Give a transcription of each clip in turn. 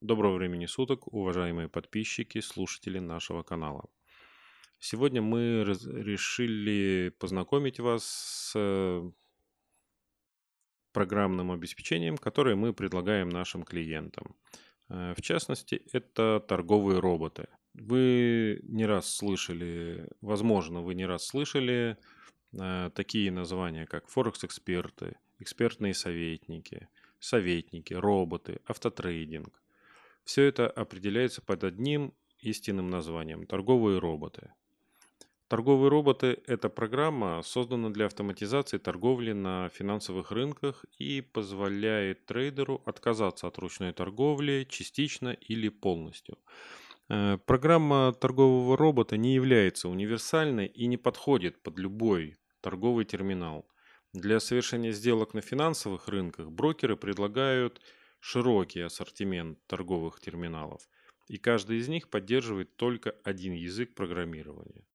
Доброго времени суток, уважаемые подписчики, слушатели нашего канала. Сегодня мы раз- решили познакомить вас с э, программным обеспечением, которое мы предлагаем нашим клиентам. Э, В частности, это торговые роботы. Вы не раз слышали, возможно, вы не раз слышали э, такие названия, как Форекс-эксперты, экспертные советники, советники, роботы, автотрейдинг. Все это определяется под одним истинным названием – торговые роботы. Торговые роботы – это программа, создана для автоматизации торговли на финансовых рынках и позволяет трейдеру отказаться от ручной торговли частично или полностью. Э, Программа торгового робота не является универсальной и не подходит под любой торговый терминал. Для совершения сделок на финансовых рынках брокеры предлагают широкий ассортимент торговых терминалов, и каждый из них поддерживает только один язык программирования.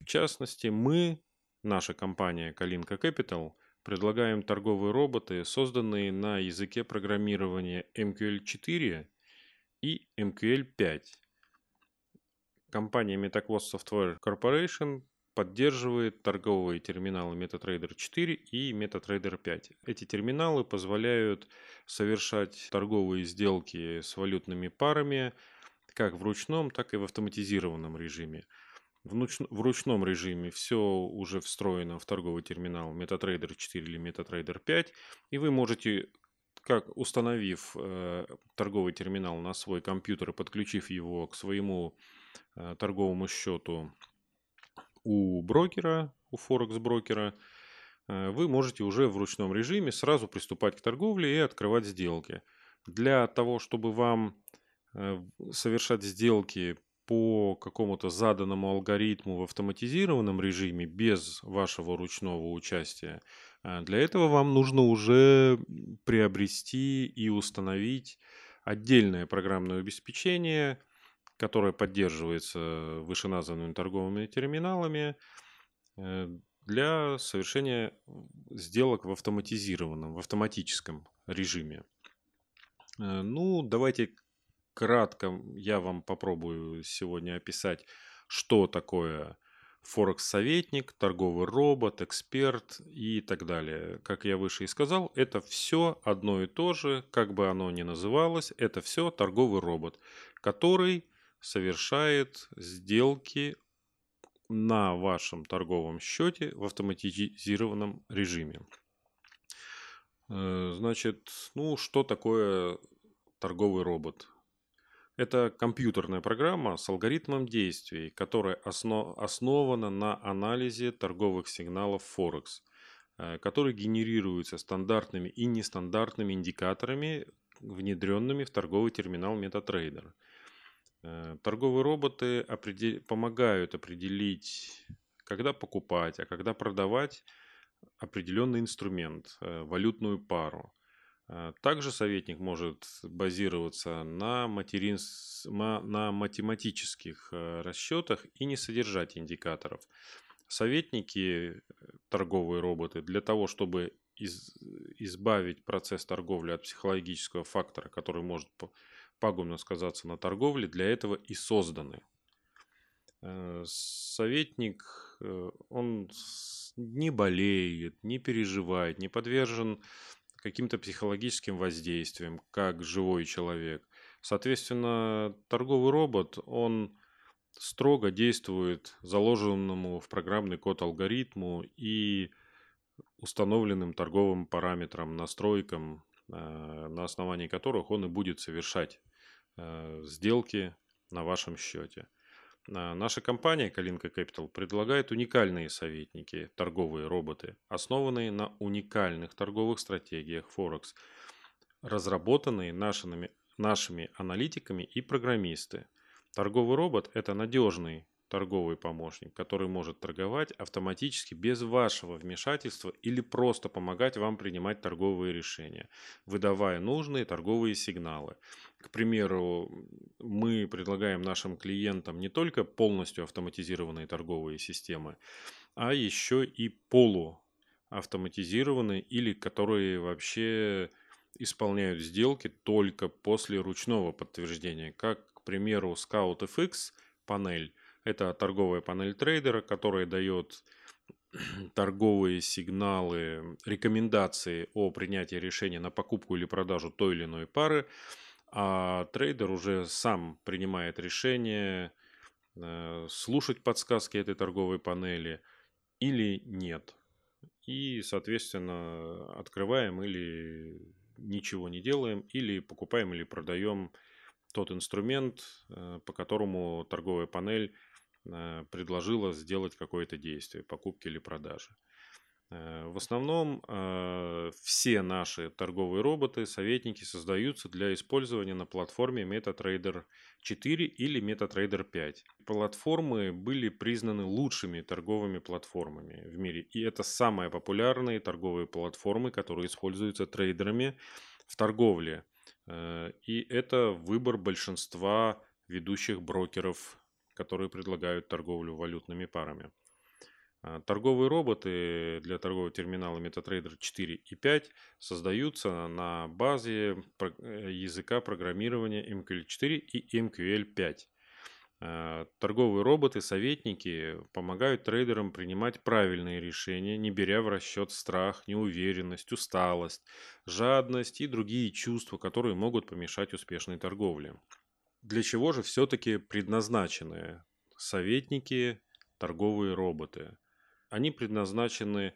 В частности, мы, наша компания Kalinka Capital, предлагаем торговые роботы, созданные на языке программирования MQL4 и MQL5. Компания MetaQuest Software Corporation поддерживает торговые терминалы MetaTrader 4 и MetaTrader 5. Эти терминалы позволяют совершать торговые сделки с валютными парами как в ручном, так и в автоматизированном режиме. В, ручном режиме все уже встроено в торговый терминал MetaTrader 4 или MetaTrader 5, и вы можете, как установив э, торговый терминал на свой компьютер и подключив его к своему э, торговому счету у брокера, у Форекс брокера, э, вы можете уже в ручном режиме сразу приступать к торговле и открывать сделки. Для того, чтобы вам э, совершать сделки по какому-то заданному алгоритму в автоматизированном режиме без вашего ручного участия, э, для этого вам нужно уже приобрести и установить отдельное программное обеспечение, которое поддерживается вышеназванными торговыми терминалами э, для совершения сделок в автоматизированном, в автоматическом режиме. Э, Ну, давайте кратко я вам попробую сегодня описать, что такое Форекс-советник, торговый робот, эксперт и так далее. Как я выше и сказал, это все одно и то же, как бы оно ни называлось, это все торговый робот, который совершает сделки на вашем торговом счете в автоматизированном режиме. Э, Значит, ну что такое торговый робот? Это компьютерная программа с алгоритмом действий, которая осно- основана на анализе торговых сигналов Форекс, э, которые генерируются стандартными и нестандартными индикаторами, внедренными в торговый терминал MetaTrader. Э, Торговые роботы определ- помогают определить, когда покупать, а когда продавать определенный инструмент, э, валютную пару. Э, Также советник может базироваться на, материнс- ма- на математических расчетах и не содержать индикаторов. Советники, торговые роботы, для того, чтобы из- избавить процесс торговли от психологического фактора, который может пагубно сказаться на торговле, для этого и созданы. Э, Советник, э, он не болеет, не переживает, не подвержен каким-то психологическим воздействиям, как живой человек. Соответственно, торговый робот, он строго действует заложенному в программный код алгоритму и установленным торговым параметрам, настройкам, э, на основании которых он и будет совершать сделки на вашем счете. А, Наша компания Kalinka Capital предлагает уникальные советники, торговые роботы, основанные на уникальных торговых стратегиях Форекс, разработанные нашими, нашими аналитиками и программисты. Торговый робот – это надежный торговый помощник, который может торговать автоматически без вашего вмешательства или просто помогать вам принимать торговые решения, выдавая нужные торговые сигналы. К примеру, мы предлагаем нашим клиентам не только полностью автоматизированные торговые системы, а еще и полуавтоматизированные или которые вообще исполняют сделки только после ручного подтверждения, как, к примеру, Scout FX панель. Это торговая панель трейдера, которая дает торговые сигналы, рекомендации о принятии решения на покупку или продажу той или иной пары, а трейдер уже сам принимает решение э, слушать подсказки этой торговой панели или нет. И, соответственно, открываем или ничего не делаем, или покупаем или продаем тот инструмент, э, по которому торговая панель предложила сделать какое-то действие, покупки или продажи. Э, в основном э, все наши торговые роботы, советники создаются для использования на платформе MetaTrader 4 или MetaTrader 5. Платформы были признаны лучшими торговыми платформами в мире. И это самые популярные торговые платформы, которые используются трейдерами в торговле. И это выбор большинства ведущих брокеров которые предлагают торговлю валютными парами. А, торговые роботы для торгового терминала MetaTrader 4 и 5 создаются на базе э, языка программирования MQL4 и MQL5. А, торговые роботы-советники помогают трейдерам принимать правильные решения, не беря в расчет страх, неуверенность, усталость, жадность и другие чувства, которые могут помешать успешной торговле. Для чего же все-таки предназначены советники, торговые роботы? Они предназначены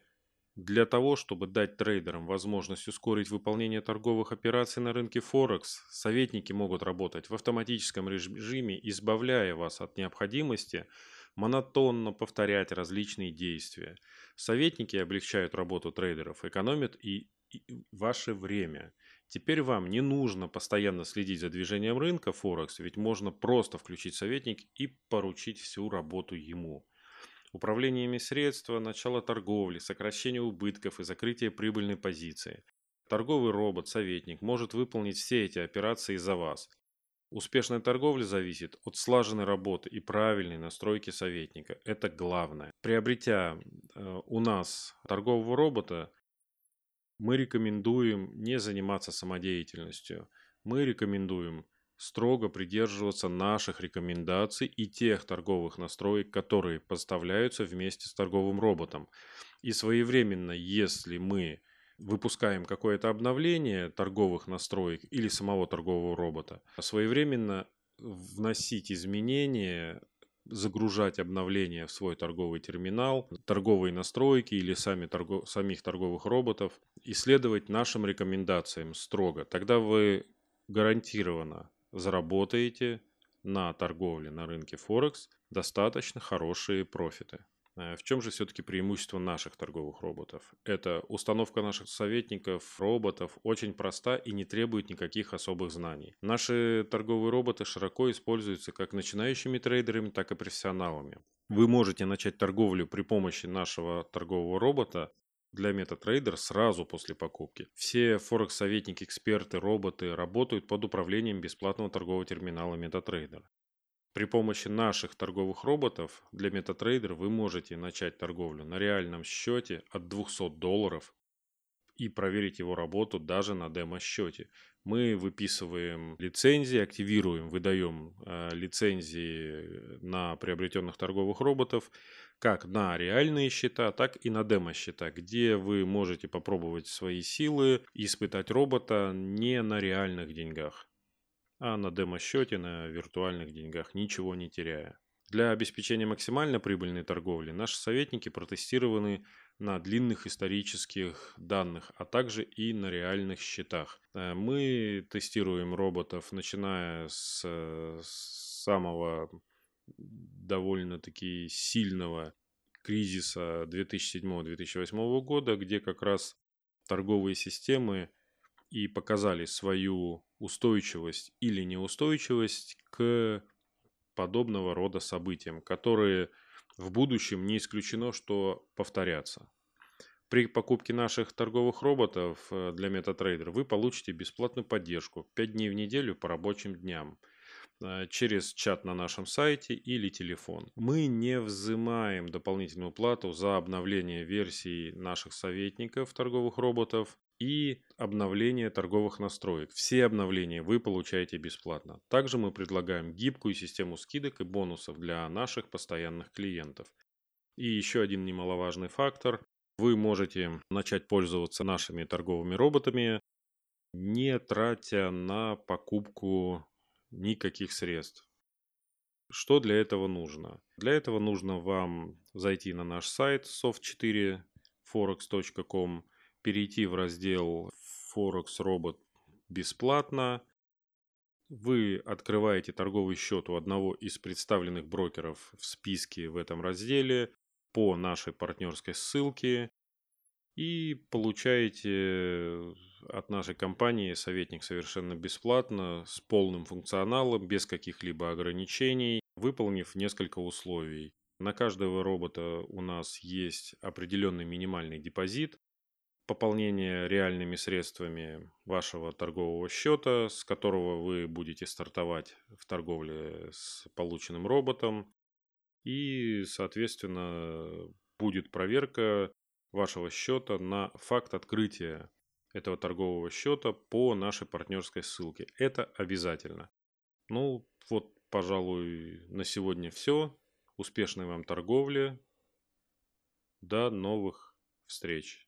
для того, чтобы дать трейдерам возможность ускорить выполнение торговых операций на рынке Форекс, советники могут работать в автоматическом режиме, избавляя вас от необходимости монотонно повторять различные действия. Советники облегчают работу трейдеров, экономят и, и ваше время – Теперь вам не нужно постоянно следить за движением рынка Форекс, ведь можно просто включить советник и поручить всю работу ему. Управлениями средства, начало торговли, сокращение убытков и закрытие прибыльной позиции. Торговый робот-советник может выполнить все эти операции за вас. Успешная торговля зависит от слаженной работы и правильной настройки советника. Это главное. Приобретя э, у нас торгового робота, мы рекомендуем не заниматься самодеятельностью. Мы рекомендуем строго придерживаться наших рекомендаций и тех торговых настроек, которые поставляются вместе с торговым роботом. И своевременно, если мы выпускаем какое-то обновление торговых настроек или самого торгового робота, своевременно вносить изменения загружать обновления в свой торговый терминал, торговые настройки или сами торгов, самих торговых роботов, исследовать нашим рекомендациям строго. Тогда вы гарантированно заработаете на торговле на рынке Форекс достаточно хорошие профиты. Э, в чем же все-таки преимущество наших торговых роботов? Это установка наших советников, роботов очень проста и не требует никаких особых знаний. Наши торговые роботы широко используются как начинающими трейдерами, так и профессионалами. Вы можете начать торговлю при помощи нашего торгового робота для MetaTrader сразу после покупки. Все форекс-советники, эксперты, роботы работают под управлением бесплатного торгового терминала MetaTrader. При помощи наших торговых роботов для MetaTrader вы можете начать торговлю на реальном счете от 200 долларов и проверить его работу даже на демо-счете. Мы выписываем лицензии, активируем, выдаем э, лицензии на приобретенных торговых роботов как на реальные счета, так и на демо-счета, где вы можете попробовать свои силы, испытать робота не на реальных деньгах а на демо-счете на виртуальных деньгах, ничего не теряя. Для обеспечения максимально прибыльной торговли наши советники протестированы на длинных исторических данных, а также и на реальных счетах. Э, мы тестируем роботов, начиная с самого довольно-таки сильного кризиса 2007-2008 года, где как раз торговые системы и показали свою устойчивость или неустойчивость к подобного рода событиям, которые в будущем не исключено, что повторятся. При покупке наших торговых роботов э, для MetaTrader вы получите бесплатную поддержку 5 дней в неделю по рабочим дням э, через чат на нашем сайте или телефон. Мы не взимаем дополнительную плату за обновление версий наших советников торговых роботов и обновление торговых настроек. Все обновления вы получаете бесплатно. Также мы предлагаем гибкую систему скидок и бонусов для наших постоянных клиентов. И еще один немаловажный фактор. Вы можете начать пользоваться нашими торговыми роботами, не тратя на покупку никаких средств. Что для этого нужно? Для этого нужно вам зайти на наш сайт soft4forex.com, перейти в раздел Forex Robot бесплатно. Вы открываете торговый счет у одного из представленных брокеров в списке в этом разделе по нашей партнерской ссылке и получаете от нашей компании советник совершенно бесплатно, с полным функционалом, без каких-либо ограничений, выполнив несколько условий. На каждого робота у нас есть определенный минимальный депозит, пополнение реальными средствами вашего торгового счета, с которого вы будете стартовать в торговле с полученным роботом. И, соответственно, будет проверка вашего счета на факт открытия этого торгового счета по нашей партнерской ссылке. Это обязательно. Ну, вот, пожалуй, на сегодня все. Успешной вам торговли. До новых встреч.